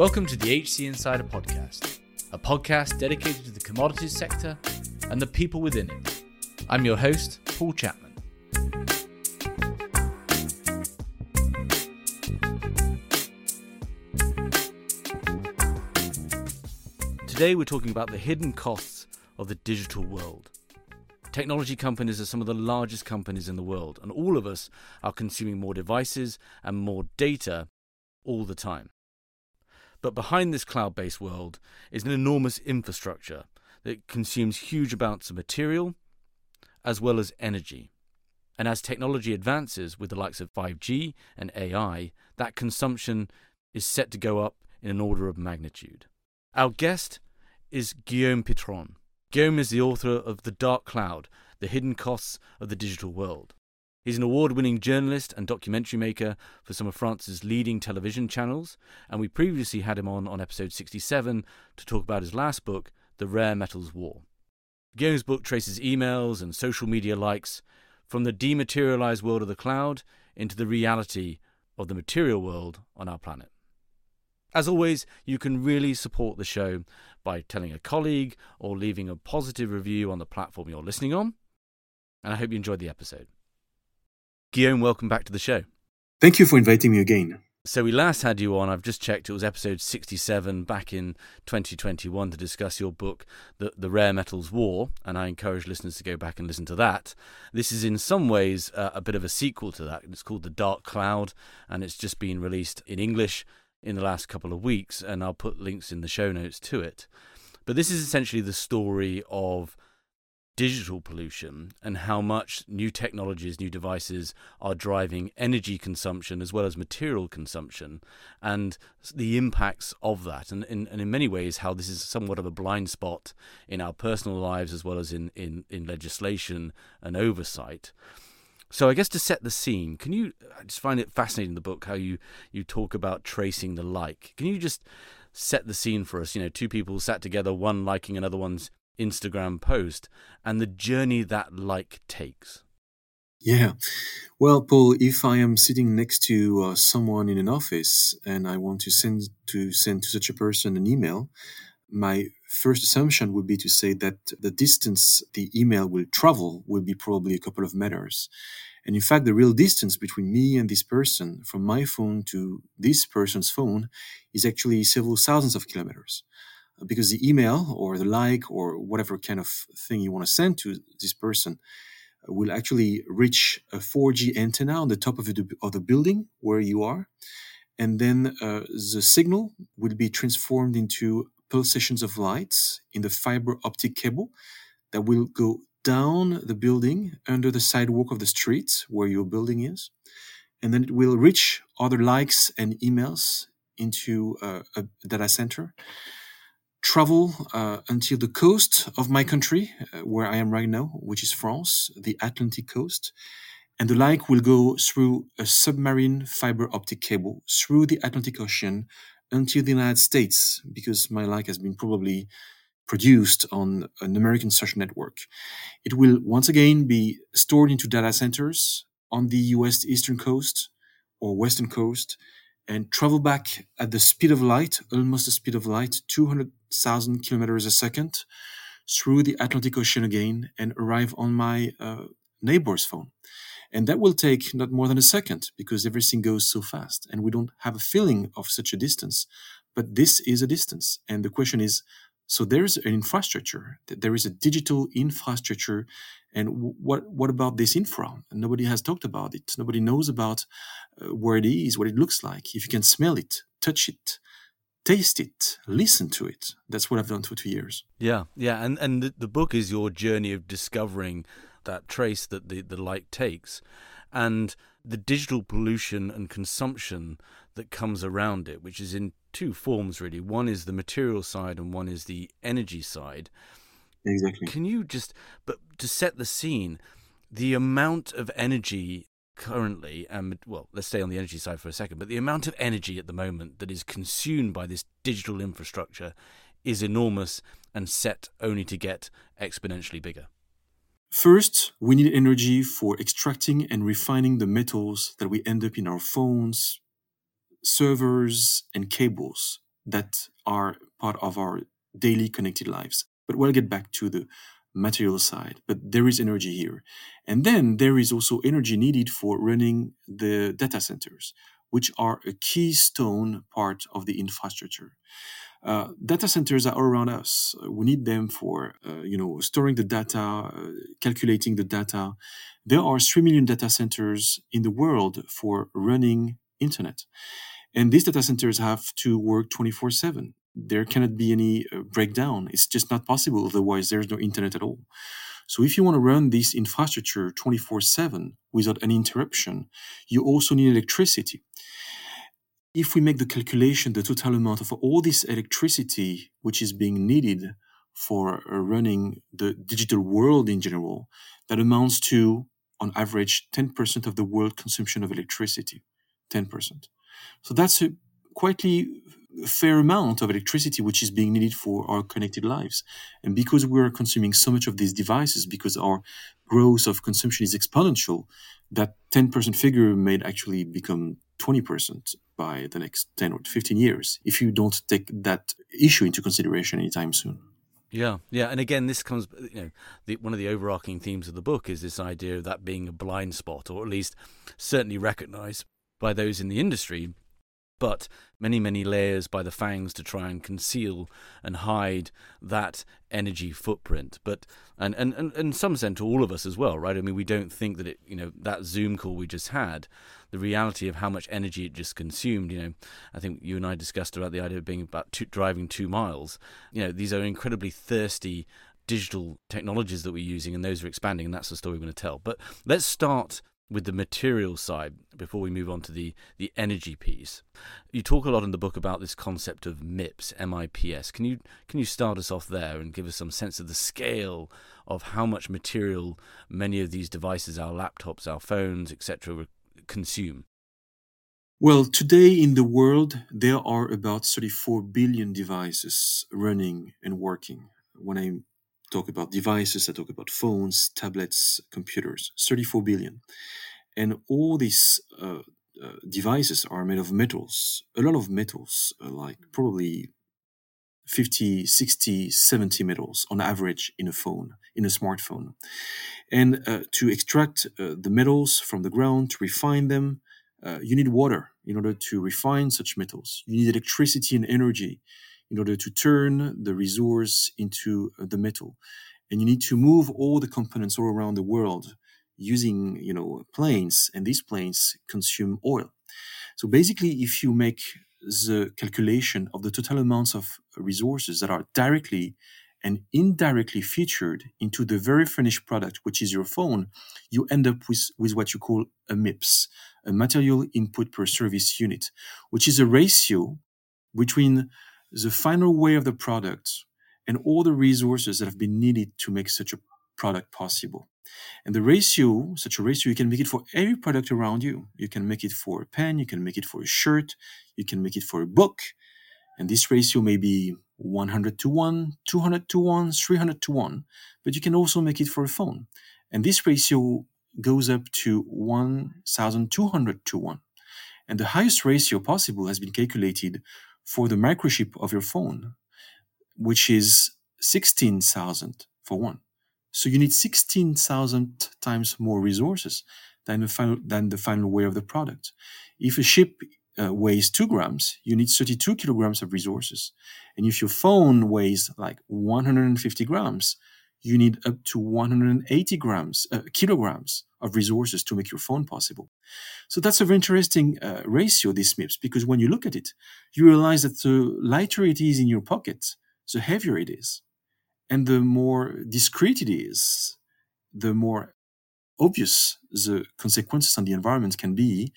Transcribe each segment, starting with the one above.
Welcome to the HC Insider Podcast, a podcast dedicated to the commodities sector and the people within it. I'm your host, Paul Chapman. Today we're talking about the hidden costs of the digital world. Technology companies are some of the largest companies in the world, and all of us are consuming more devices and more data all the time. But behind this cloud based world is an enormous infrastructure that consumes huge amounts of material as well as energy. And as technology advances with the likes of 5G and AI, that consumption is set to go up in an order of magnitude. Our guest is Guillaume Pitron. Guillaume is the author of The Dark Cloud The Hidden Costs of the Digital World. He's an award winning journalist and documentary maker for some of France's leading television channels, and we previously had him on on episode 67 to talk about his last book, The Rare Metals War. Guillaume's book traces emails and social media likes from the dematerialized world of the cloud into the reality of the material world on our planet. As always, you can really support the show by telling a colleague or leaving a positive review on the platform you're listening on. And I hope you enjoyed the episode. Guillaume, welcome back to the show. Thank you for inviting me again. So we last had you on, I've just checked, it was episode 67 back in 2021 to discuss your book, The, the Rare Metals War, and I encourage listeners to go back and listen to that. This is in some ways uh, a bit of a sequel to that. It's called The Dark Cloud, and it's just been released in English in the last couple of weeks, and I'll put links in the show notes to it. But this is essentially the story of digital pollution and how much new technologies, new devices are driving energy consumption as well as material consumption and the impacts of that. And, and, and in many ways, how this is somewhat of a blind spot in our personal lives as well as in, in, in legislation and oversight. So I guess to set the scene, can you? I just find it fascinating in the book how you you talk about tracing the like. Can you just set the scene for us? You know, two people sat together, one liking another one's Instagram post and the journey that like takes. Yeah. Well, Paul, if I am sitting next to uh, someone in an office and I want to send to send to such a person an email, my first assumption would be to say that the distance the email will travel will be probably a couple of meters. And in fact, the real distance between me and this person from my phone to this person's phone is actually several thousands of kilometers because the email or the like or whatever kind of thing you want to send to this person will actually reach a 4G antenna on the top of the, of the building where you are. And then uh, the signal will be transformed into pulsations of light in the fiber optic cable that will go down the building under the sidewalk of the street where your building is. And then it will reach other likes and emails into uh, a data center travel uh, until the coast of my country, uh, where I am right now, which is France, the Atlantic coast. And the like will go through a submarine fiber optic cable through the Atlantic Ocean until the United States, because my like has been probably produced on an American social network. It will once again be stored into data centers on the US eastern coast or western coast and travel back at the speed of light, almost the speed of light, 200,000 kilometers a second, through the Atlantic Ocean again, and arrive on my uh, neighbor's phone. And that will take not more than a second because everything goes so fast and we don't have a feeling of such a distance. But this is a distance. And the question is so there's an infrastructure, there is a digital infrastructure. And what, what about this infra? Nobody has talked about it. Nobody knows about uh, where it is, what it looks like. If you can smell it, touch it, taste it, listen to it. That's what I've done for two years. Yeah, yeah. And, and the, the book is your journey of discovering that trace that the, the light takes. And the digital pollution and consumption that comes around it, which is in two forms really. One is the material side, and one is the energy side. Exactly. Can you just, but to set the scene, the amount of energy currently, and well, let's stay on the energy side for a second, but the amount of energy at the moment that is consumed by this digital infrastructure is enormous and set only to get exponentially bigger. First, we need energy for extracting and refining the metals that we end up in our phones, servers, and cables. that are part of our daily connected lives. But we'll get back to the material side. But there is energy here. And then there is also energy needed for running the data centers, which are a keystone part of the infrastructure. Uh, data centers are around us. We need them for, uh, you know, storing the data, uh, calculating the data. There are three million data centers in the world for running internet, and these data centers have to work twenty four seven. There cannot be any uh, breakdown. It's just not possible. Otherwise, there's no internet at all. So, if you want to run this infrastructure twenty four seven without any interruption, you also need electricity if we make the calculation, the total amount of all this electricity which is being needed for uh, running the digital world in general, that amounts to, on average, 10% of the world consumption of electricity. 10%. So that's a quietly fair amount of electricity which is being needed for our connected lives. And because we are consuming so much of these devices, because our growth of consumption is exponential, that 10% figure may actually become 20% by the next 10 or 15 years if you don't take that issue into consideration anytime soon. Yeah, yeah, and again, this comes. You know, the, one of the overarching themes of the book is this idea of that being a blind spot, or at least certainly recognised by those in the industry but many, many layers by the FANGs to try and conceal and hide that energy footprint. But and and and in some sense, to all of us as well, right? I mean, we don't think that it, you know, that Zoom call we just had, the reality of how much energy it just consumed. You know, I think you and I discussed about the idea of being about two, driving two miles. You know, these are incredibly thirsty digital technologies that we're using, and those are expanding, and that's the story we're going to tell. But let's start with the material side before we move on to the, the energy piece. You talk a lot in the book about this concept of MIPS, M-I-P-S. Can you can you start us off there and give us some sense of the scale of how much material many of these devices, our laptops, our phones, etc., consume? Well, today in the world there are about 34 billion devices running and working. When I talk about devices, I talk about phones, tablets, computers, 34 billion. And all these uh, uh, devices are made of metals, a lot of metals, uh, like probably 50, 60, 70 metals on average in a phone, in a smartphone. And uh, to extract uh, the metals from the ground, to refine them, uh, you need water in order to refine such metals. You need electricity and energy in order to turn the resource into uh, the metal. And you need to move all the components all around the world using, you know, planes, and these planes consume oil. So basically, if you make the calculation of the total amounts of resources that are directly and indirectly featured into the very finished product, which is your phone, you end up with, with what you call a MIPS, a material input per service unit, which is a ratio between the final way of the product and all the resources that have been needed to make such a product possible. And the ratio, such a ratio, you can make it for every product around you. You can make it for a pen, you can make it for a shirt, you can make it for a book. And this ratio may be 100 to 1, 200 to 1, 300 to 1, but you can also make it for a phone. And this ratio goes up to 1,200 to 1. And the highest ratio possible has been calculated for the microchip of your phone, which is 16,000 for one. So you need 16,000 times more resources than the final, than the final weight of the product. If a chip uh, weighs two grams, you need 32 kilograms of resources. And if your phone weighs like 150 grams, you need up to 180 grams, uh, kilograms of resources to make your phone possible. So that's a very interesting uh, ratio, this MIPS, because when you look at it, you realize that the lighter it is in your pocket, the heavier it is. And the more discreet it is, the more obvious the consequences on the environment can be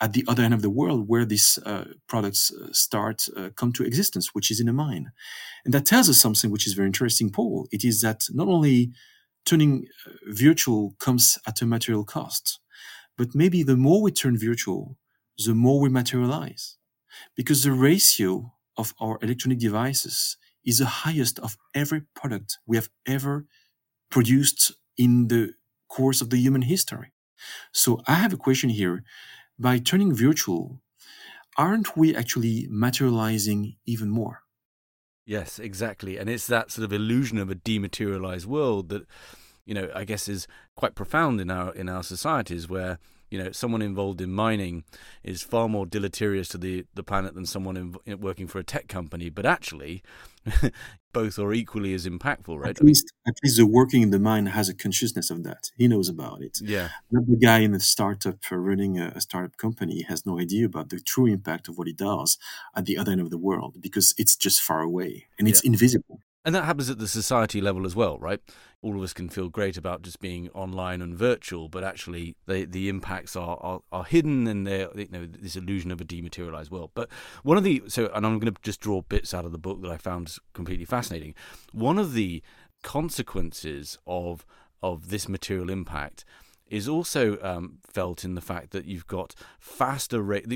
at the other end of the world where these uh, products uh, start uh, come to existence, which is in a mine. And that tells us something which is very interesting, Paul. It is that not only turning uh, virtual comes at a material cost, but maybe the more we turn virtual, the more we materialize. Because the ratio of our electronic devices is the highest of every product we have ever produced in the course of the human history. So I have a question here by turning virtual, aren't we actually materializing even more? Yes, exactly. And it's that sort of illusion of a dematerialized world that, you know, I guess is quite profound in our in our societies where you know someone involved in mining is far more deleterious to the the planet than someone in, working for a tech company. But actually both are equally as impactful right? At least at least the working in the mine has a consciousness of that. He knows about it. Yeah. Not the guy in the startup uh, running a, a startup company has no idea about the true impact of what he does at the other end of the world because it's just far away and it's yeah. invisible and that happens at the society level as well, right? All of us can feel great about just being online and virtual, but actually the the impacts are are, are hidden and they're you know this illusion of a dematerialized world. But one of the so and I'm going to just draw bits out of the book that I found completely fascinating. One of the consequences of of this material impact is also um, felt in the fact that you've got faster rate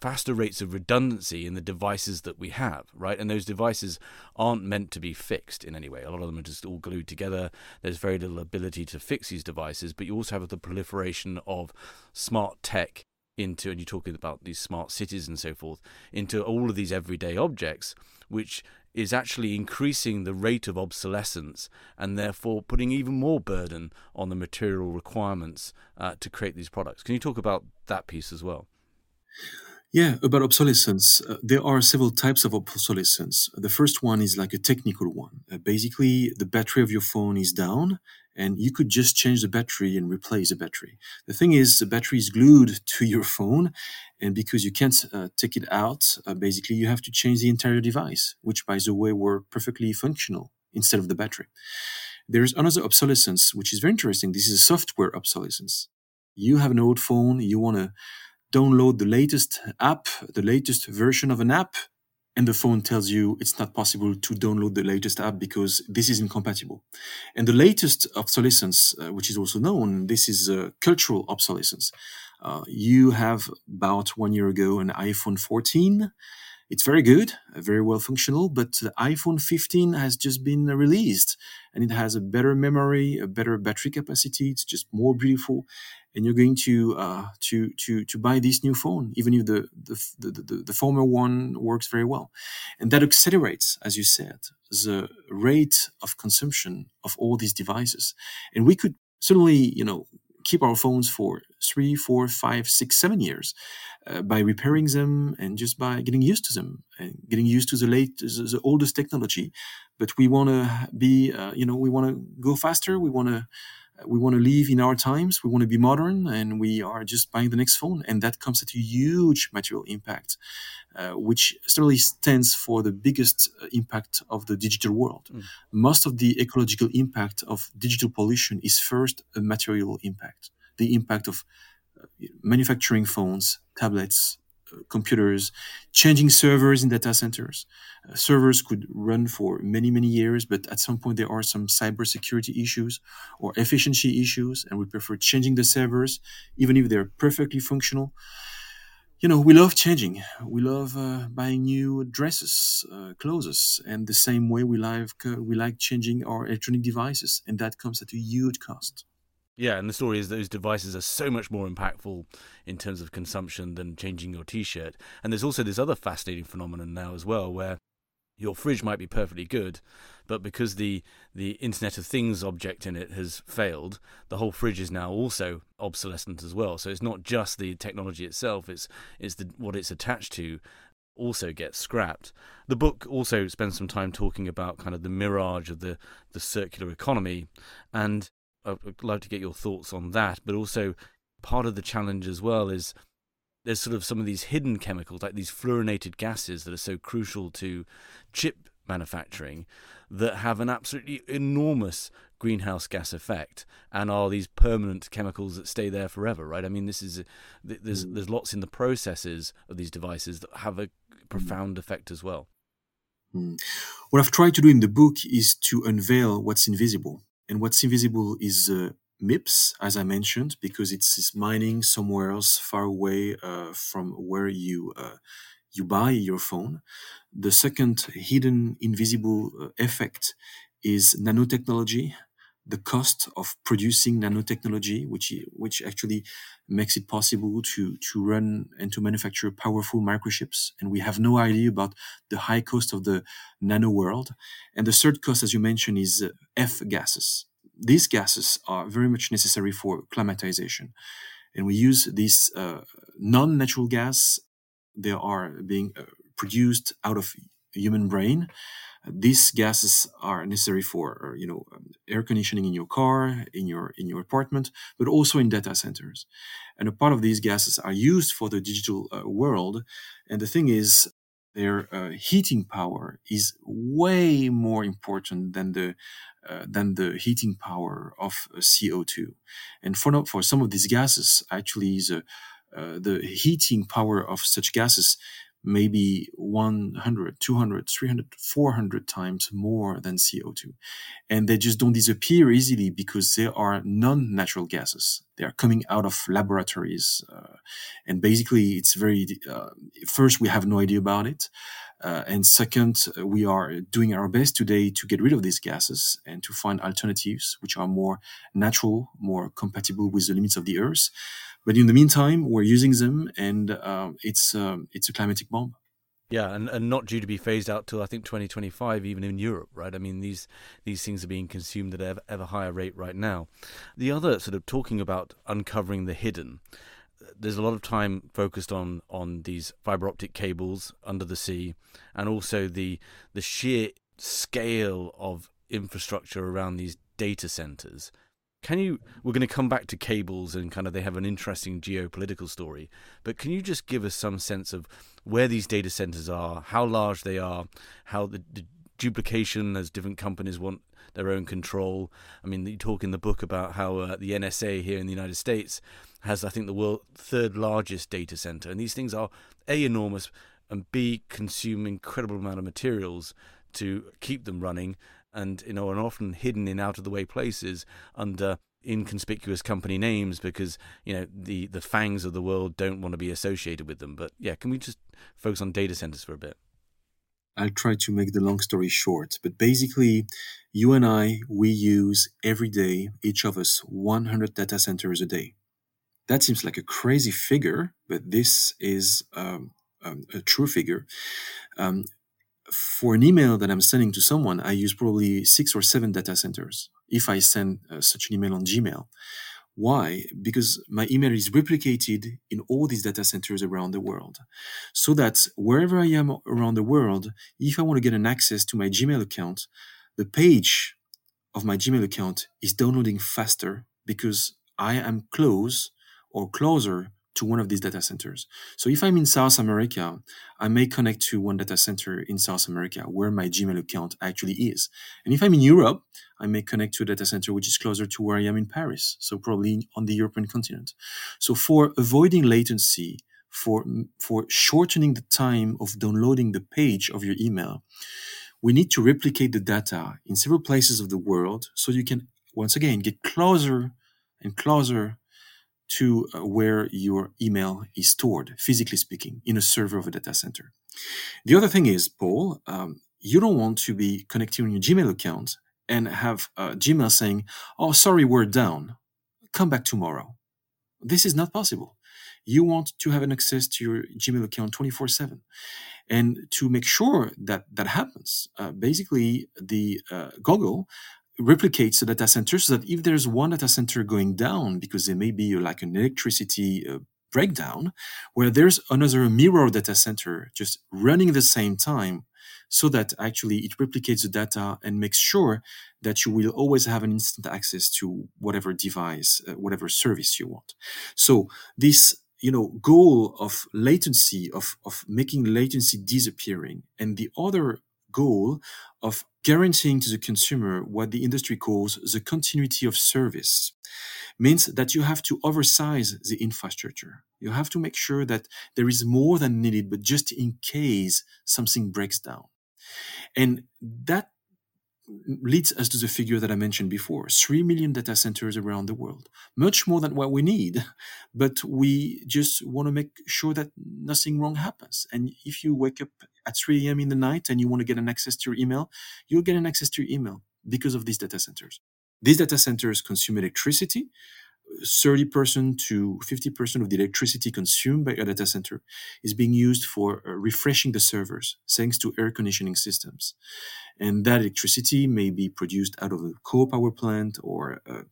faster rates of redundancy in the devices that we have, right? And those devices aren't meant to be fixed in any way. A lot of them are just all glued together. There's very little ability to fix these devices, but you also have the proliferation of smart tech into, and you're talking about these smart cities and so forth, into all of these everyday objects, which is actually increasing the rate of obsolescence and therefore putting even more burden on the material requirements uh, to create these products. Can you talk about that piece as well? Yeah, about obsolescence. Uh, there are several types of obsolescence. The first one is like a technical one. Uh, basically, the battery of your phone is down and you could just change the battery and replace the battery. The thing is, the battery is glued to your phone, and because you can't uh, take it out, uh, basically you have to change the entire device, which, by the way, were perfectly functional instead of the battery. There's another obsolescence, which is very interesting. This is a software obsolescence. You have an old phone, you want to download the latest app, the latest version of an app, and the phone tells you it's not possible to download the latest app because this is incompatible. And the latest obsolescence, uh, which is also known, this is uh, cultural obsolescence. Uh, you have about one year ago an iPhone 14. It's very good, very well functional, but the iPhone 15 has just been released and it has a better memory, a better battery capacity. It's just more beautiful and you're going to uh, to to to buy this new phone, even if the the, the the, the former one works very well, and that accelerates, as you said, the rate of consumption of all these devices, and we could certainly, you know, keep our phones for three, four, five, six, seven years uh, by repairing them and just by getting used to them and getting used to the late, the, the oldest technology. But we want to be, uh, you know, we want to go faster. We want to we want to live in our times we want to be modern and we are just buying the next phone and that comes at a huge material impact uh, which certainly stands for the biggest uh, impact of the digital world mm. most of the ecological impact of digital pollution is first a material impact the impact of uh, manufacturing phones tablets computers, changing servers in data centers. Uh, servers could run for many, many years, but at some point there are some cybersecurity issues or efficiency issues, and we prefer changing the servers, even if they're perfectly functional. You know, we love changing. We love uh, buying new dresses, uh, clothes, and the same way we like uh, we like changing our electronic devices, and that comes at a huge cost. Yeah, and the story is those devices are so much more impactful in terms of consumption than changing your T-shirt. And there's also this other fascinating phenomenon now as well, where your fridge might be perfectly good, but because the the Internet of Things object in it has failed, the whole fridge is now also obsolescent as well. So it's not just the technology itself; it's it's the what it's attached to also gets scrapped. The book also spends some time talking about kind of the mirage of the the circular economy and I'd love to get your thoughts on that. But also, part of the challenge as well is there's sort of some of these hidden chemicals, like these fluorinated gases that are so crucial to chip manufacturing, that have an absolutely enormous greenhouse gas effect and are these permanent chemicals that stay there forever right i mean this is there's mm. there's lots in the processes of these devices that have a profound effect as well mm. what i've tried to do in the book is to unveil what's invisible and what's invisible is uh, MIPS, as I mentioned, because it's, it's mining somewhere else far away uh, from where you uh, you buy your phone. The second hidden invisible uh, effect is nanotechnology, the cost of producing nanotechnology, which which actually makes it possible to to run and to manufacture powerful microchips. And we have no idea about the high cost of the nano world. And the third cost, as you mentioned, is uh, F gases. These gases are very much necessary for climatization, and we use this uh, non-natural gas. They are being uh, produced out of human brain these gases are necessary for uh, you know um, air conditioning in your car in your in your apartment but also in data centers. And a part of these gases are used for the digital uh, world. And the thing is their uh, heating power is way more important than the uh, than the heating power of uh, CO2 and for for some of these gases actually is uh, the heating power of such gases maybe 100, 200, 300, 400 times more than CO2. And they just don't disappear easily because they are non natural gases. They are coming out of laboratories. Uh, and basically, it's very, uh, first, we have no idea about it. Uh, and second, we are doing our best today to get rid of these gases and to find alternatives which are more natural, more compatible with the limits of the Earth. But in the meantime, we're using them, and uh, it's uh, it's a climatic bomb. Yeah, and, and not due to be phased out till I think 2025, even in Europe, right? I mean, these these things are being consumed at ever, ever higher rate right now. The other sort of talking about uncovering the hidden, there's a lot of time focused on on these fiber optic cables under the sea, and also the the sheer scale of infrastructure around these data centers can you? We're going to come back to cables and kind of they have an interesting geopolitical story, but can you just give us some sense of where these data centers are, how large they are, how the, the duplication as different companies want their own control. I mean, you talk in the book about how uh, the NSA here in the United States has, I think, the world's third largest data center, and these things are a enormous and b consume incredible amount of materials to keep them running and you know, and often hidden in out of the way places under inconspicuous company names because you know the the FANGs of the world don't want to be associated with them. But yeah, can we just focus on data centers for a bit? I'll try to make the long story short, but basically, you and I, we use every day, each of us, 100 data centers a day. That seems like a crazy figure, but this is um, um, a true figure. Um, for an email that I'm sending to someone, I use probably six or seven data centers if I send uh, such an email on Gmail. Why? Because my email is replicated in all these data centers around the world. So that wherever I am around the world, if I want to get an access to my Gmail account, the page of my Gmail account is downloading faster because I am close or closer to one of these data centers. So if I'm in South America, I may connect to one data center in South America where my Gmail account actually is. And if I'm in Europe, I may connect to a data center which is closer to where I am in Paris. So probably on the European continent. So for avoiding latency, for, for shortening the time of downloading the page of your email, we need to replicate the data in several places of the world so you can once again get closer and closer to uh, where your email is stored, physically speaking, in a server of a data center. The other thing is, Paul, um, you don't want to be connecting your Gmail account and have uh, Gmail saying, "Oh, sorry, we're down. Come back tomorrow." This is not possible. You want to have an access to your Gmail account 24 7. And to make sure that that happens, uh, basically, the uh, Google replicates the data center so that if there's one data center going down because there may be like an electricity uh, breakdown where there's another mirror data center just running at the same time so that actually it replicates the data and makes sure that you will always have an instant access to whatever device uh, whatever service you want. So this you know goal of latency of of making latency disappearing and the other goal of guaranteeing to the consumer what the industry calls the continuity of service means that you have to oversize the infrastructure. You have to make sure that there is more than needed, but just in case something breaks down. And that leads us to the figure that I mentioned before 3 million data centers around the world, much more than what we need. But we just want to make sure that nothing wrong happens. And if you wake up at 3 a.m. in the night and you want to get an access to your email, you'll get an access to your email because of these data centers. These data centers consume electricity. 30% to 50% of the electricity consumed by a data center is being used for uh, refreshing the servers thanks to air conditioning systems. And that electricity may be produced out of a coal power plant or a,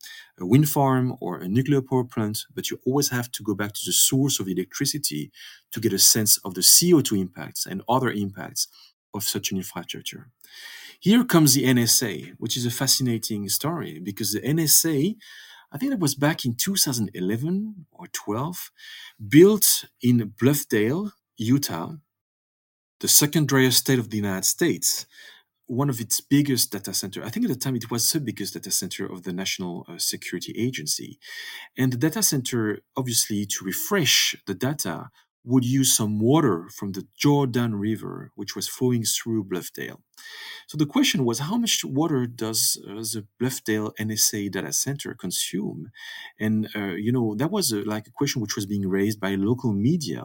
a wind farm or a nuclear power plant, but you always have to go back to the source of the electricity to get a sense of the CO2 impacts and other impacts of such an infrastructure. Here comes the NSA, which is a fascinating story because the NSA I think it was back in 2011 or 12, built in Bluffdale, Utah, the second driest state of the United States, one of its biggest data center. I think at the time it was the biggest data center of the National uh, Security Agency. And the data center, obviously, to refresh the data, would use some water from the Jordan River, which was flowing through Bluffdale. So the question was, how much water does uh, the Bluffdale NSA data center consume? And uh, you know that was a, like a question which was being raised by local media,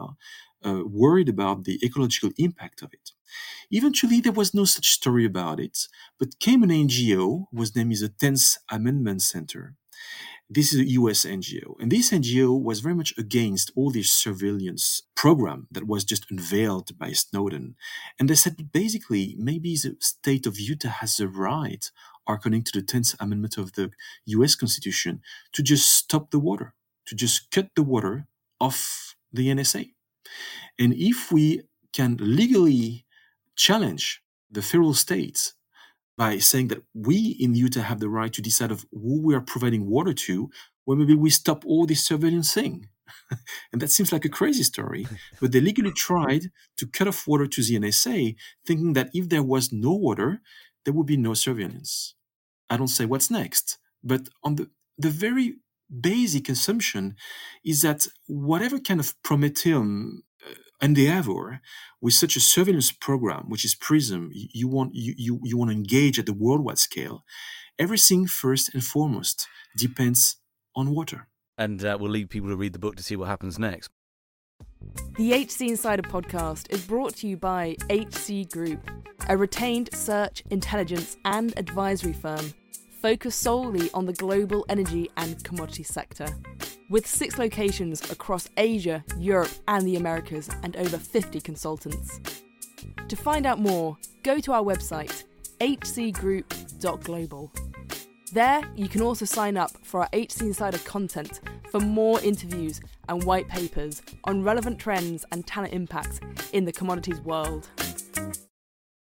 uh, worried about the ecological impact of it. Eventually, there was no such story about it, but came an NGO whose name is the Tenth Amendment Center, this is a US NGO. And this NGO was very much against all this surveillance program that was just unveiled by Snowden. And they said basically, maybe the state of Utah has the right, according to the 10th Amendment of the US Constitution, to just stop the water, to just cut the water off the NSA. And if we can legally challenge the federal states by saying that we in Utah have the right to decide of who we are providing water to, well, maybe we stop all this surveillance thing. and that seems like a crazy story. But they legally tried to cut off water to the NSA, thinking that if there was no water, there would be no surveillance. I don't say what's next, but on the, the very basic assumption is that whatever kind of Prometheum endeavor with such a surveillance program, which is PRISM, you want you, you, you want to engage at the worldwide scale. Everything first and foremost depends on water. And uh, we'll leave people to read the book to see what happens next. The HC Insider podcast is brought to you by HC Group, a retained search, intelligence, and advisory firm focused solely on the global energy and commodity sector with six locations across Asia, Europe, and the Americas, and over 50 consultants. To find out more, go to our website, hcgroup.global. There, you can also sign up for our HC Insider content for more interviews and white papers on relevant trends and talent impacts in the commodities world.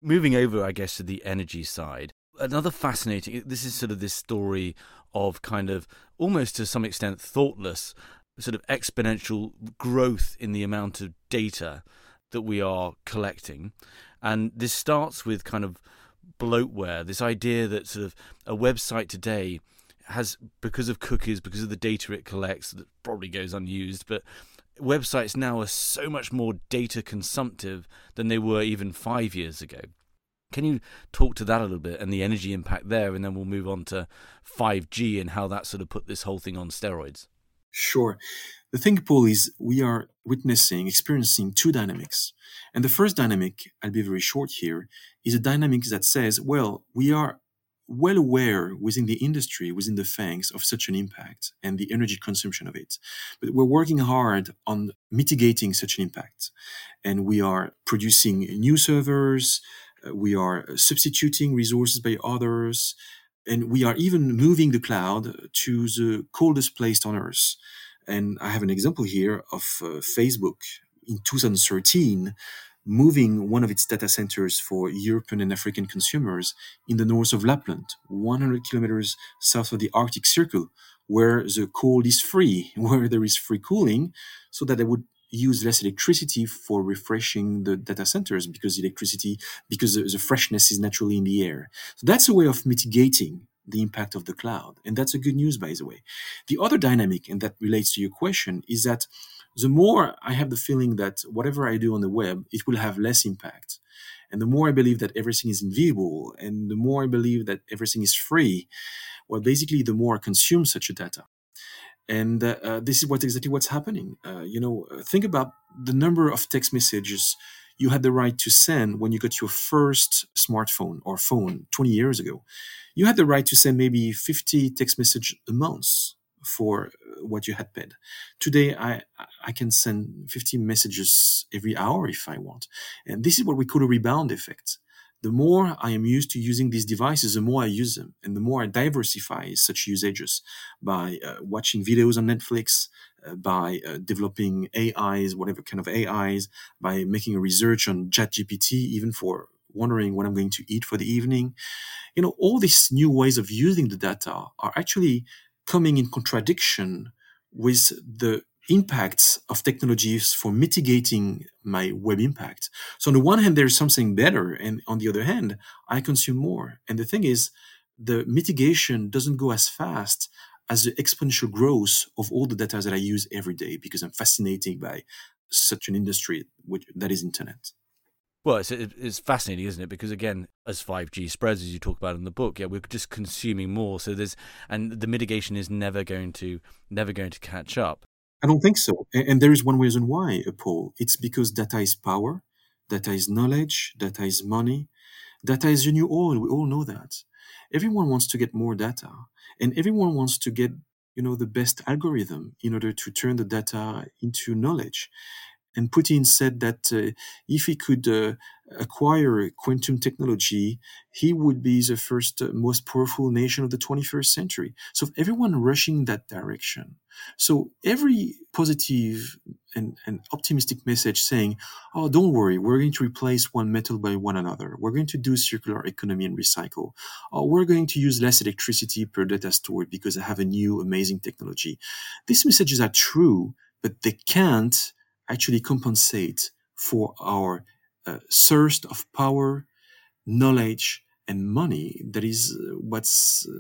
Moving over, I guess, to the energy side, another fascinating this is sort of this story of kind of almost to some extent thoughtless sort of exponential growth in the amount of data that we are collecting. And this starts with kind of bloatware, this idea that sort of a website today has, because of cookies, because of the data it collects, that probably goes unused, but websites now are so much more data consumptive than they were even five years ago. Can you talk to that a little bit and the energy impact there, and then we'll move on to 5G and how that sort of put this whole thing on steroids? Sure. The thing, Paul, is we are witnessing, experiencing two dynamics. And the first dynamic, I'll be very short here, is a dynamic that says, well, we are well aware within the industry, within the FANGs, of such an impact and the energy consumption of it. But we're working hard on mitigating such an impact. And we are producing new servers, we are substituting resources by others, and we are even moving the cloud to the coldest place on earth. And I have an example here of uh, Facebook in 2013 moving one of its data centers for European and African consumers in the north of Lapland, 100 kilometers south of the Arctic Circle, where the cold is free, where there is free cooling, so that they would use less electricity for refreshing the data centers because electricity because the, freshness is naturally in the air. So that's a way of mitigating the impact of the cloud and that's a good news by the way. The other dynamic and that relates to your question is that the more i have the feeling that whatever i do on the web it will have less impact and the more i believe that everything is invisible and the more i believe that everything is free well basically the more i consume such a data and uh, uh, this is what exactly what's happening. Uh, you know, uh, think about the number of text messages you had the right to send when you got your first smartphone or phone 20 years ago. you had the right to send maybe 50 text message a month for uh, what you had paid. Today, I, I can send 50 messages every hour if I want. And this is what we call a rebound effect. The more I am used to using these devices, the more I use them and the more I diversify such usages by uh, watching videos on Netflix, uh, by uh, developing AIs, whatever kind of AIs, by making a research on ChatGPT, even for wondering what I'm going to eat for the evening. You know, all these new ways of using the data are actually coming in contradiction with the impacts of technologies for mitigating my web impact. So on the one hand, there's something better, and on the other hand, I consume more. And the thing is, the mitigation doesn't go as fast as the exponential growth of all the data that I use every day because I'm fascinated by such an industry which, that is internet. Well, it's, it's fascinating, isn't it? Because again, as 5G spreads, as you talk about in the book, yeah, we're just consuming more. So there's, and the mitigation is never going to, never going to catch up. I don't think so. And there is one reason why, Paul. It's because data is power, data is knowledge, data is money, data is the new oil. We all know that. Everyone wants to get more data, and everyone wants to get you know the best algorithm in order to turn the data into knowledge. And Putin said that uh, if he could uh, acquire quantum technology, he would be the first uh, most powerful nation of the 21st century. So everyone rushing that direction. So every positive and, and optimistic message saying, "Oh, don't worry, we're going to replace one metal by one another. We're going to do circular economy and recycle. Oh, we're going to use less electricity per data stored because I have a new amazing technology." These messages are true, but they can't actually compensate for our thirst of power, knowledge, and money. That is uh, what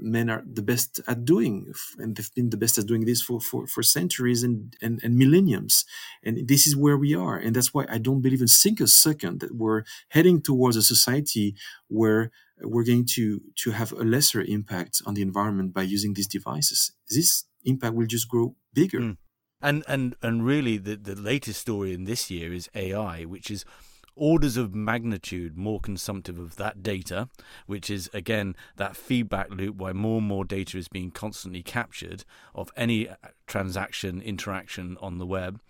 men are the best at doing, and they've been the best at doing this for for, for centuries and, and and millenniums. And this is where we are, and that's why I don't believe in single second that we're heading towards a society where we're going to to have a lesser impact on the environment by using these devices. This impact will just grow bigger. Mm. And and and really, the the latest story in this year is AI, which is orders of magnitude more consumptive of that data, which is again that feedback loop where more and more data is being constantly captured of any transaction interaction on the web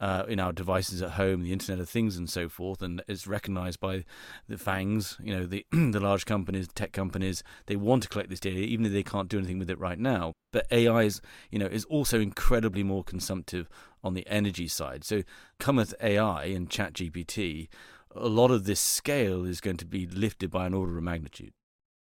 uh, in our devices at home, the Internet of Things, and so forth, and it's recognised by the FANGs, you know, the the large companies, tech companies. They want to collect this data, even if they can't do anything with it right now. But AI is, you know, is also incredibly more consumptive on the energy side. So, cometh AI and ChatGPT, a lot of this scale is going to be lifted by an order of magnitude.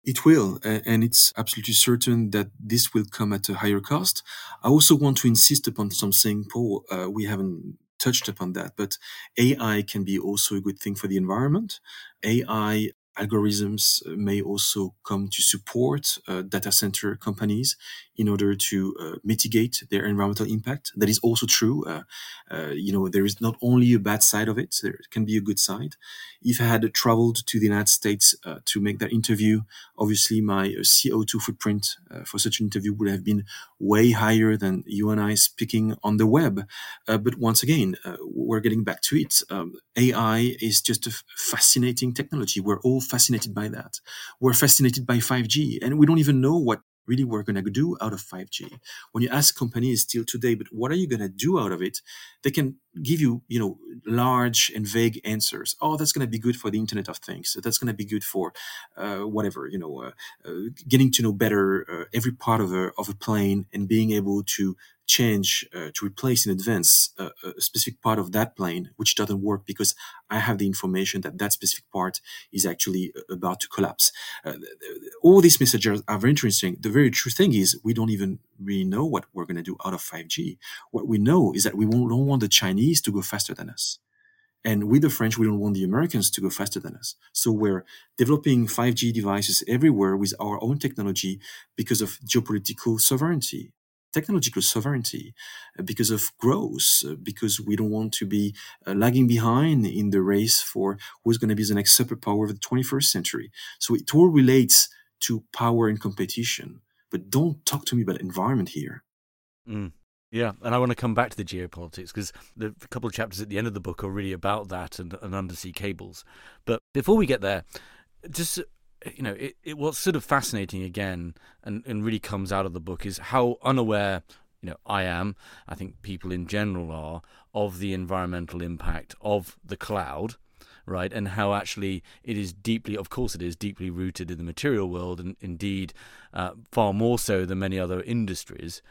It will, and it's absolutely certain that this will come at a higher cost. I also want to insist upon something, Paul. Uh, we haven't touched upon that, but AI can be also a good thing for the environment. AI algorithms uh, may also come to support uh, data center companies in order to uh, mitigate their environmental impact. That is also true. Uh, uh, you know, there is not only a bad side of it, there can be a good side. If I had traveled to the United States uh, to make that interview, obviously my CO2 footprint for such an interview would have been way higher than you and I speaking on the web. but once again, we're getting back to it. Um, AI is just a fascinating technology. We're all fascinated by that. We're fascinated by 5G, and we don't even know what really we're going to do out of 5G. When you ask companies still today, but what are you going to do out of it? They can give you, you know, large and vague answers. Oh, that's going to be good for the Internet of Things. That's going to be good for uh, whatever, you know, uh, uh, getting to know better uh, every part of a, of a plane and being able to change uh, to replace in advance uh, a specific part of that plane which doesn't work because i have the information that that specific part is actually uh, about to collapse. Uh, all these messages are very interesting. The very true thing is we don't even really know what we're going to do out of 5g what we know is that we don't want the chinese to go faster than us. And with the French, we don't want the Americans to go faster than us. So we're developing 5G devices everywhere with our own technology because of geopolitical sovereignty technological sovereignty uh, because of growth, uh, because we don't want to be uh, lagging behind in the race for who's going to be the next superpower of the 21st century. So it all relates to power and competition. But don't talk to me about environment here. Mm. Yeah, and I want to come back to the geopolitics because the couple of chapters at the end of the book are really about that and, and undersea cables. But before we get there, just you know, it, it, what's sort of fascinating again, and, and really comes out of the book is how unaware you know I am. I think people in general are of the environmental impact of the cloud, right? And how actually it is deeply, of course, it is deeply rooted in the material world, and indeed uh, far more so than many other industries.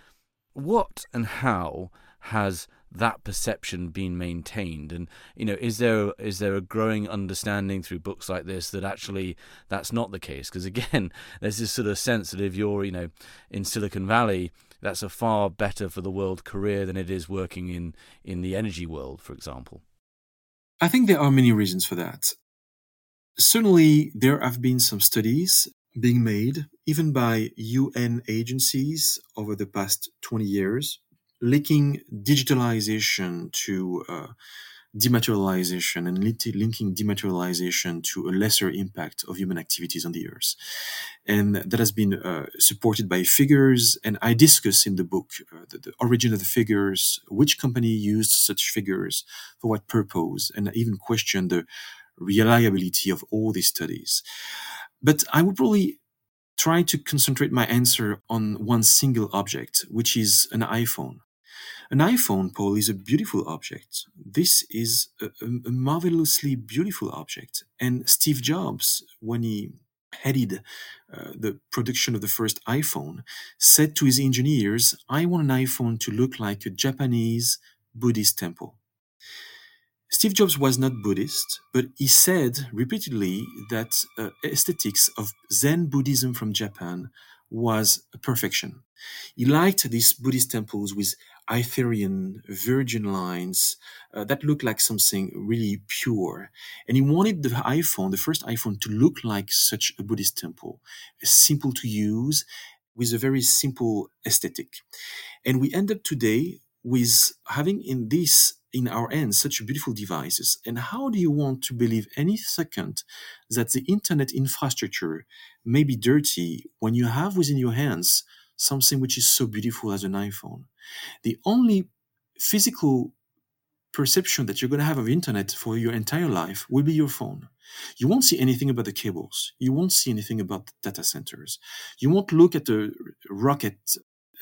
What and how has that perception being maintained? And you know is there is there a growing understanding through books like this that actually that's not the case? Because again there's this sort of sense that if you're you know in silicon valley that's a far better for the world career than it is working in in the energy world for example. I think there are many reasons for that. Certainly there have been some studies being made even by un agencies over the past 20 years linking digitalization to uh, dematerialization and linking dematerialization to a lesser impact of human activities on the earth. And that has been uh, supported by figures. And I discuss in the book uh, the, the, origin of the figures, which company used such figures, for what purpose, and I even question the reliability of all these studies. But I would probably try to concentrate my answer on one single object, which is an iPhone. An iPhone, Paul, is a beautiful object. This is a, a, marvelously beautiful object. And Steve Jobs, when he headed uh, the production of the first iPhone, said to his engineers, I want an iPhone to look like a Japanese Buddhist temple. Steve Jobs was not Buddhist, but he said repeatedly that uh, aesthetics of Zen Buddhism from Japan was perfection. He liked these Buddhist temples with Arthurian virgin lines uh, that looked like something really pure. And he wanted the iPhone, the first iPhone, to look like such a Buddhist temple, simple to use, with a very simple aesthetic. And we end up today with having in this in our hands such beautiful devices. And how do you want to believe any second that the internet infrastructure may be dirty when you have within your hands something which is so beautiful as an iPhone. The only physical perception that you're going to have of internet for your entire life will be your phone. You won't see anything about the cables. You won't see anything about data centers. You won't look at the rocket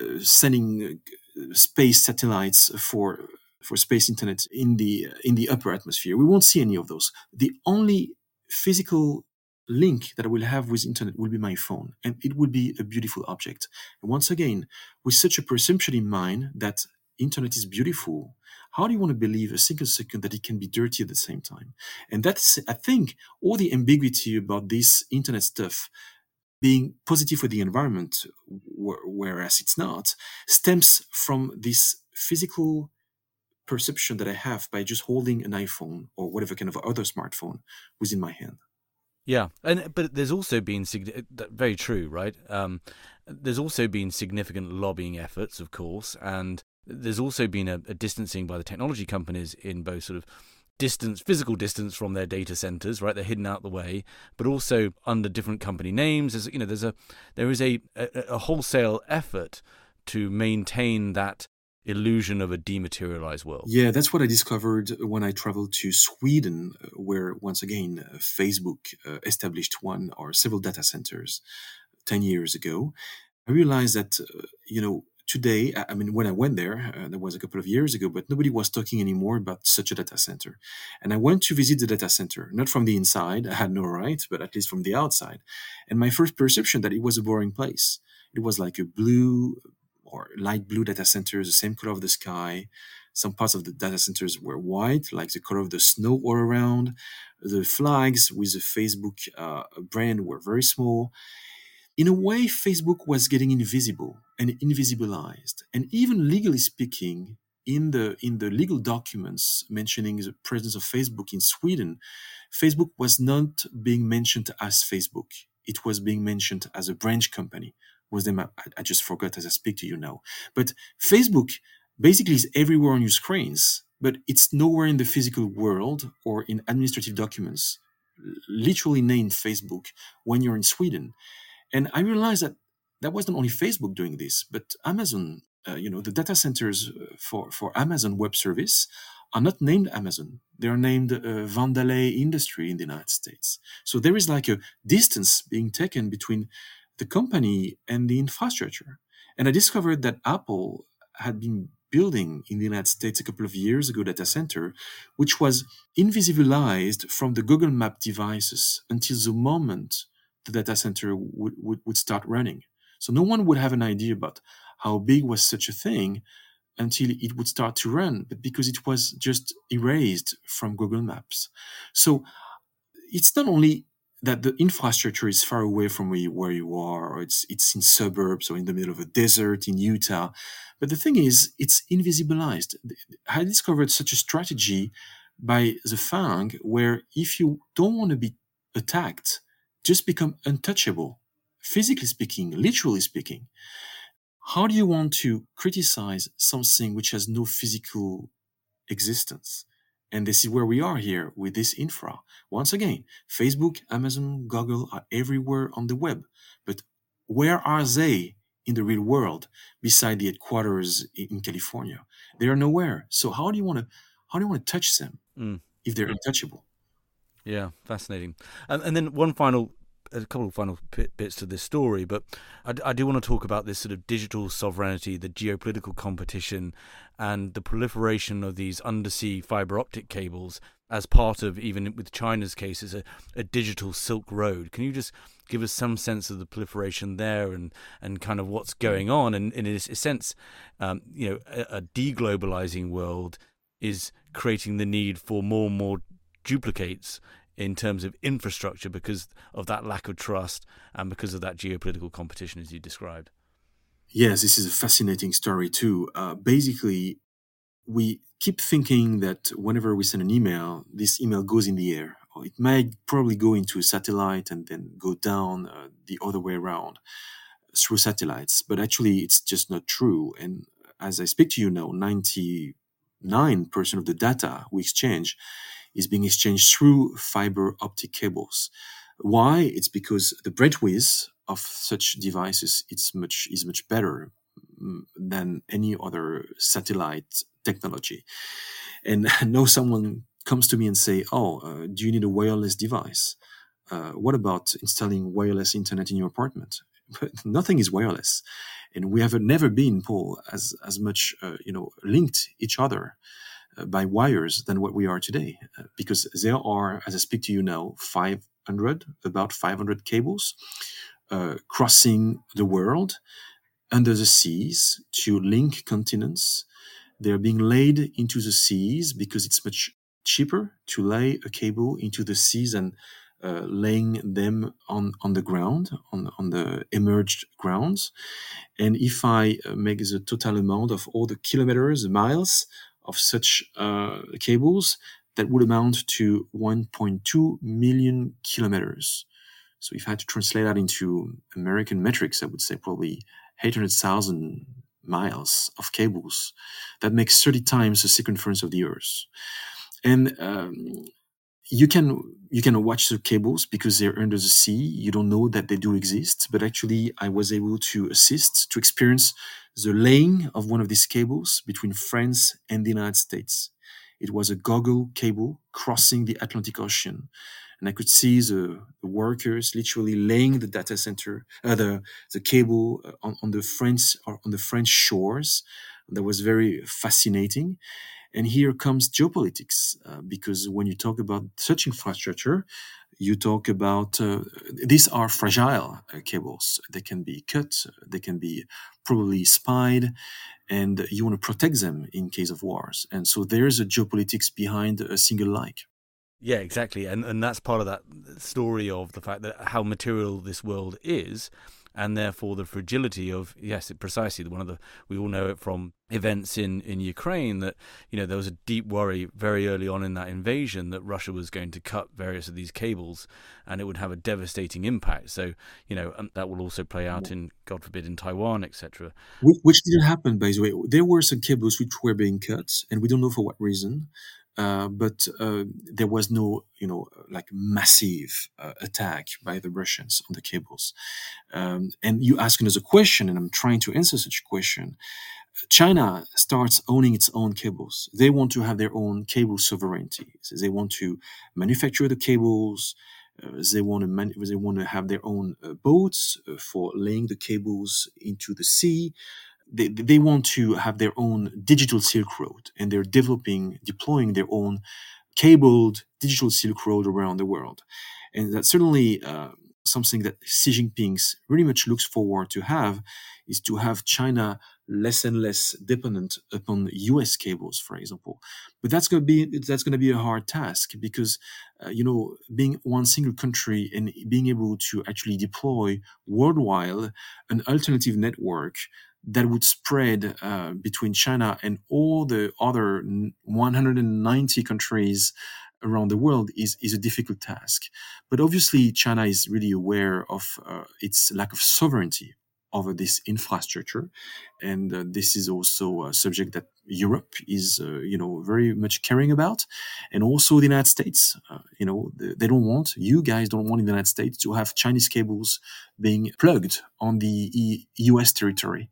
uh, sending uh, space satellites for for space internet in the in the upper atmosphere. We won't see any of those. The only physical link that I will have with internet will be my phone and it will be a beautiful object. And once again, with such a perception in mind that internet is beautiful, how do you want to believe a single second that it can be dirty at the same time? And that's, I think, all the ambiguity about this internet stuff being positive for the environment, whereas it's not, stems from this physical perception that I have by just holding an iPhone or whatever kind of other smartphone within my hand. Yeah, and but there's also been very true, right? Um, there's also been significant lobbying efforts, of course, and there's also been a, a, distancing by the technology companies in both sort of distance, physical distance from their data centers, right? They're hidden out the way, but also under different company names. There's, you know, there's a there is a, a, a wholesale effort to maintain that illusion of a dematerialized world. Yeah, that's what I discovered when I traveled to Sweden, uh, where once again uh, Facebook uh, established one or several data centers 10 years ago. I realized that, uh, you know, today, I mean, when I went there, uh, that was a couple of years ago, but nobody was talking anymore about such a data center. And I went to visit the data center, not from the inside, I had no right, but at least from the outside. And my first perception that it was a boring place. It was like a blue or light blue data centers, the same color of the sky. Some parts of the data centers were white, like the color of the snow all around. The flags with the Facebook uh, brand were very small. In a way, Facebook was getting invisible and invisibilized. And even legally speaking, in the in the legal documents mentioning the presence of Facebook in Sweden, Facebook was not being mentioned as Facebook. It was being mentioned as a branch company was them? I, I just forgot as I speak to you now. But Facebook basically is everywhere on your screens, but it's nowhere in the physical world or in administrative documents, literally named Facebook when you're in Sweden. And I realized that that wasn't only Facebook doing this, but Amazon, uh, you know, the data centers uh, for, for Amazon Web Service are not named Amazon. they are named uh, Vandelay Industry in the United States. So there is like a distance being taken between the company and the infrastructure. And I discovered that Apple had been building in the United States a couple of years ago data center, which was invisibilized from the Google Map devices until the moment the data center would, would, would start running. So no one would have an idea about how big was such a thing until it would start to run, but because it was just erased from Google Maps. So it's not only that the infrastructure is far away from where you, where you are, or it's it's in suburbs or in the middle of a desert in Utah, but the thing is, it's invisibilized. I discovered such a strategy by the FANG, where if you don't want to be attacked, just become untouchable, physically speaking, literally speaking how do you want to criticize something which has no physical existence? And this is where we are here with this infra. Once again, Facebook, Amazon, Google are everywhere on the web. But where are they in the real world beside the headquarters in California? They are nowhere. So how do you want to how do you want to touch them mm. if they're untouchable? Yeah, fascinating. And, and then one final a couple of final bits to this story, but I, I, do want to talk about this sort of digital sovereignty, the geopolitical competition, and the proliferation of these undersea fiber optic cables as part of, even with China's case, is a, a digital Silk Road. Can you just give us some sense of the proliferation there and, and kind of what's going on? And, and in a sense, um, you know, a, a deglobalizing world is creating the need for more and more duplicates in terms of infrastructure because of that lack of trust and because of that geopolitical competition, as you described. Yes, this is a fascinating story, too. Uh, basically, we keep thinking that whenever we send an email, this email goes in the air. It might probably go into a satellite and then go down uh, the other way around through satellites. But actually, it's just not true. And as I speak to you now, 99% of the data we exchange is being exchanged through fiber optic cables. Why? It's because the bandwidth of such devices it's much is much better mm, than any other satellite technology. And now someone comes to me and say, "Oh, uh, do you need a wireless device? Uh, what about installing wireless internet in your apartment?" But nothing is wireless, and we have never been, Paul, as as much uh, you know linked each other by wires than what we are today, uh, because there are, as I speak to you now, 500, about 500 cables uh, crossing the world under the seas to link continents. They're being laid into the seas because it's much cheaper to lay a cable into the seas and uh, laying them on, on the ground, on, on the emerged grounds. And if I uh, make the total amount of all the kilometers, miles of such uh, cables that would amount to 1.2 million kilometers. So if I had to translate that into American metrics, I would say probably 800,000 miles of cables. That makes 30 times the circumference of the Earth. And um, you can you can watch the cables because they're under the sea. You don't know that they do exist, but actually, I was able to assist to experience the laying of one of these cables between France and the United States. It was a Google cable crossing the Atlantic Ocean, and I could see the, the workers literally laying the data center, uh, the the cable uh, on, on the French on the French shores. That was very fascinating. And here comes geopolitics, uh, because when you talk about such infrastructure, you talk about uh, these are fragile uh, cables. They can be cut, they can be probably spied, and you want to protect them in case of wars. And so there's a geopolitics behind a single like. Yeah, exactly, and and that's part of that story of the fact that how material this world is and therefore the fragility of yes, precisely one of the we all know it from events in in Ukraine that you know there was a deep worry very early on in that invasion that Russia was going to cut various of these cables and it would have a devastating impact. So you know um, that will also play out in God forbid in Taiwan, etc. Which didn't happen, by the way. There were some cables which were being cut, and we don't know for what reason. Uh, but uh, there was no, you know, like massive uh, attack by the Russians on the cables. Um, and you ask another question, and I'm trying to answer such a question. China starts owning its own cables. They want to have their own cable sovereignty. So they want to manufacture the cables. Uh, they want to man- they want to have their own uh, boats for laying the cables into the sea. They, they want to have their own digital Silk Road, and they're developing, deploying their own cabled digital Silk Road around the world. And that's certainly uh, something that Xi Jinping really much looks forward to have is to have China less and less dependent upon U.S. cables, for example. But that's going to be that's going to be a hard task because uh, you know being one single country and being able to actually deploy worldwide an alternative network that would spread uh, between China and all the other 190 countries around the world is, is a difficult task. But obviously, China is really aware of uh, its lack of sovereignty over this infrastructure, and uh, this is also a subject that Europe is, uh, you know, very much caring about, and also the United States. Uh, you know, they, don't want you guys don't want in the United States to have Chinese cables being plugged on the e- U.S. territory,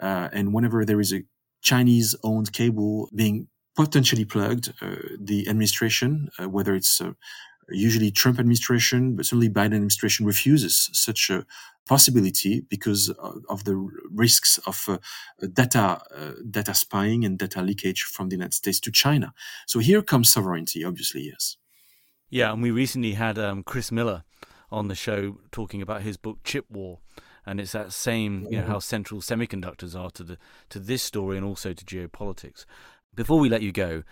uh, and whenever there is a Chinese-owned cable being potentially plugged, uh, the administration, uh, whether it's usually Trump administration, but certainly Biden administration refuses such a possibility because of the risks of uh, data uh, data spying and data leakage from the United States to China. So here comes sovereignty, obviously, yes. Yeah, and we recently had um, Chris Miller on the show talking about his book Chip War, and it's that same, you know, how central semiconductors are to the to this story and also to geopolitics. Before we let you go,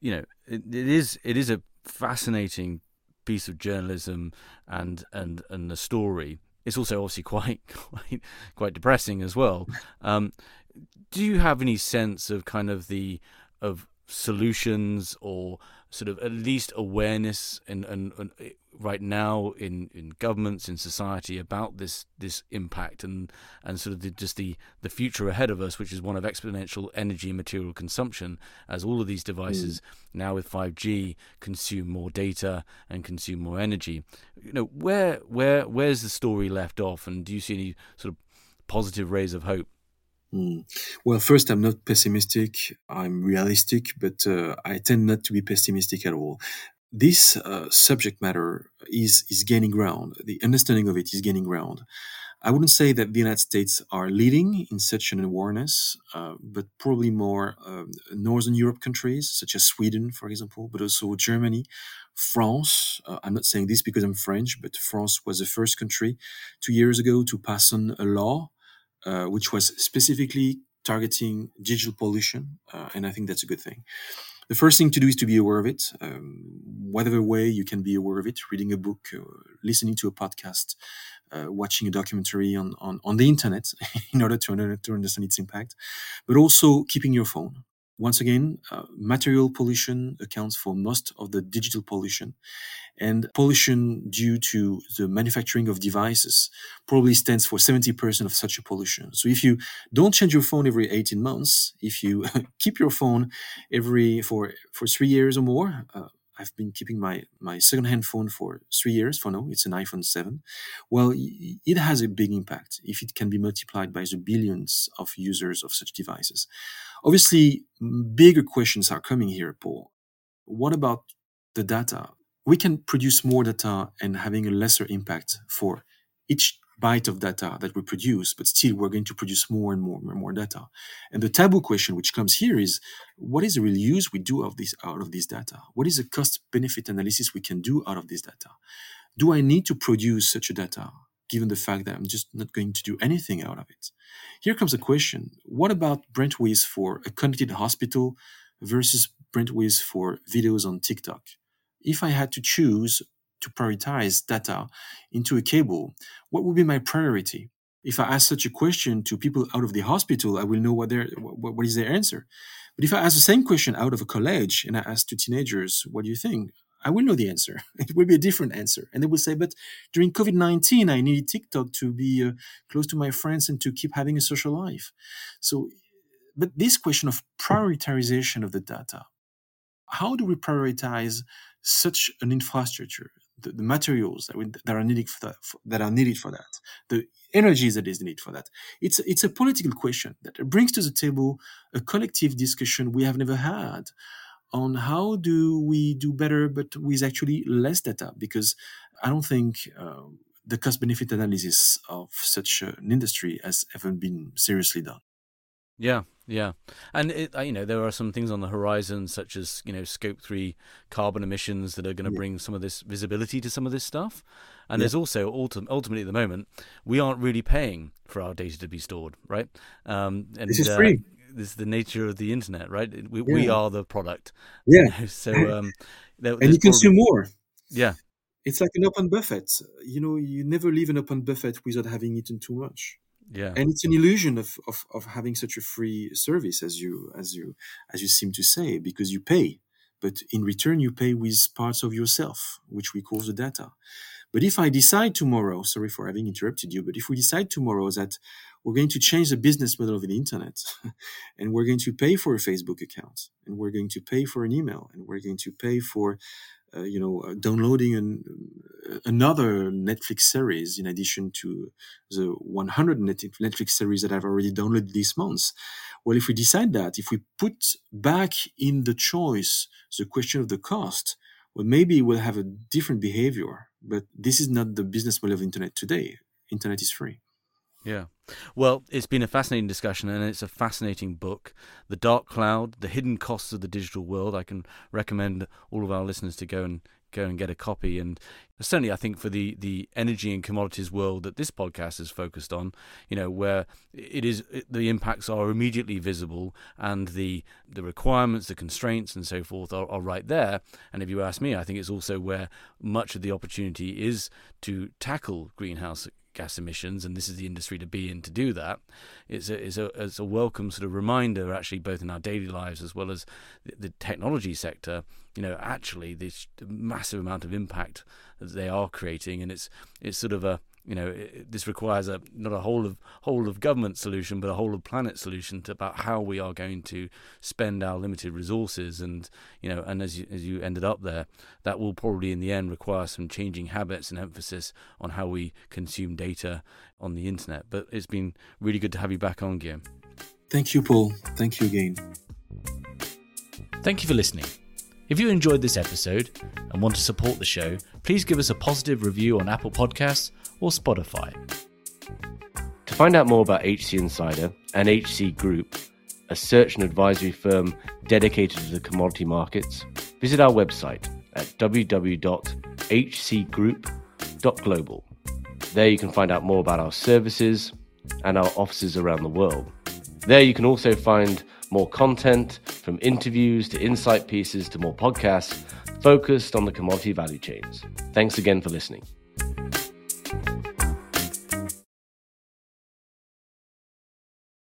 you know, it, it is it is a fascinating piece of journalism and and and the story. It's also obviously quite quite quite depressing as well. Um, do you have any sense of kind of the of solutions or sort of at least awareness and, and, and right now in, in governments in society about this this impact and and sort of the, just the the future ahead of us, which is one of exponential energy and material consumption, as all of these devices mm. now with 5G consume more data and consume more energy. You know, where where where's the story left off, and do you see any sort of positive rays of hope? Mm. Well, first, I'm not pessimistic. I'm realistic, but uh, I tend not to be pessimistic at all. This uh, subject matter is is gaining ground. The understanding of it is gaining ground. I wouldn't say that the United States are leading in such an awareness, uh, but probably more um, Northern Europe countries, such as Sweden, for example, but also Germany, France. Uh, I'm not saying this because I'm French, but France was the first country two years ago to pass on a law uh, which was specifically targeting digital pollution, uh, and I think that's a good thing. The first thing to do is to be aware of it, um, whatever way you can be aware of it, reading a book, uh, listening to a podcast, uh, watching a documentary on, on, on the internet in order to, to understand its impact, but also keeping your phone. Once again, uh, material pollution accounts for most of the digital pollution and pollution due to the manufacturing of devices probably stands for 70% of such a pollution. So if you don't change your phone every 18 months, if you keep your phone every for for 3 years or more, uh, I've been keeping my my second-hand phone for 3 years for now, it's an iPhone 7. Well, it has a big impact if it can be multiplied by the billions of users of such devices. Obviously, bigger questions are coming here, Paul. What about the data? we can produce more data and having a lesser impact for each byte of data that we produce, but still we're going to produce more and more and more data. And the taboo question which comes here is what is the real use we do of this out of this data? What is the cost benefit analysis we can do out of this data? Do I need to produce such a data given the fact that I'm just not going to do anything out of it? Here comes a question. What about Weiss for a connected hospital versus Weiss for videos on TikTok? if I had to choose to prioritize data into a cable, what would be my priority? If I ask such a question to people out of the hospital, I will know what their what, what is their answer. But if I ask the same question out of a college and I ask to teenagers, what do you think? I will know the answer. It will be a different answer. And they will say, but during COVID 19, I needed TikTok to be uh, close to my friends and to keep having a social life. So, but this question of prioritization of the data, how do we prioritize such an infrastructure the, the materials that, we, that are needed for that, for, that are needed for that, the energies that is needed for that. It's it's a political question that brings to the table a collective discussion we have never had on how do we do better, but with actually less data. Because I don't think uh, the cost benefit analysis of such an industry has ever been seriously done. Yeah, yeah, and it, uh, you know there are some things on the horizon, such as you know scope three carbon emissions that are going to yeah. bring some of this visibility to some of this stuff. And yeah. there's also ultimately at the moment we aren't really paying for our data to be stored, right? Um, and, this is uh, free. This is the nature of the internet, right? We, yeah. we are the product. Yeah. You know? So um, there, and you consume probably, more. Yeah. It's like an open buffet. You know, you never leave an open buffet without having eaten too much yeah. And it's an illusion of, of of having such a free service as you as you as you seem to say because you pay. But in return you pay with parts of yourself which we call the data. But if i decide tomorrow sorry for having interrupted you but if we decide tomorrow that we're going to change the business model of the internet and we're going to pay for a facebook account and we're going to pay for an email and we're going to pay for uh, you know, uh, downloading an, another Netflix series in addition to the 100 Netflix series that I've already downloaded this month. Well, if we decide that, if we put back in the choice the question of the cost, well, maybe we'll have a different behavior. But this is not the business model of internet today. Internet is free. Yeah. Well, it's been a fascinating discussion and it's a fascinating book. The Dark Cloud, The Hidden Costs of the Digital World. I can recommend all of our listeners to go and go and get a copy. And certainly, I think for the, the energy and commodities world that this podcast is focused on, you know, where it is the impacts are immediately visible and the the requirements, the constraints, and so forth are, are right there. And if you ask me, I think it's also where much of the opportunity is to tackle greenhouse gas emissions, and this is the industry to be in to do that. It's a, it's a, it's a welcome sort of reminder, actually, both in our daily lives as well as the, the technology sector. You know, actually, this massive amount of impact that they are creating, and it's it's sort of a you know, it, this requires a not a whole of whole of government solution, but a whole of planet solution to about how we are going to spend our limited resources. And you know, and as you, as you ended up there, that will probably in the end require some changing habits and emphasis on how we consume data on the internet. But it's been really good to have you back on, Guillaume. Thank you, Paul. Thank you again. Thank you for listening. If you enjoyed this episode and want to support the show, please give us a positive review on Apple Podcasts or Spotify. To find out more about HC Insider and HC Group, a search and advisory firm dedicated to the commodity markets, visit our website at www.hcgroup.global. There you can find out more about our services and our offices around the world. There you can also find more content from interviews to insight pieces to more podcasts focused on the commodity value chains. Thanks again for listening.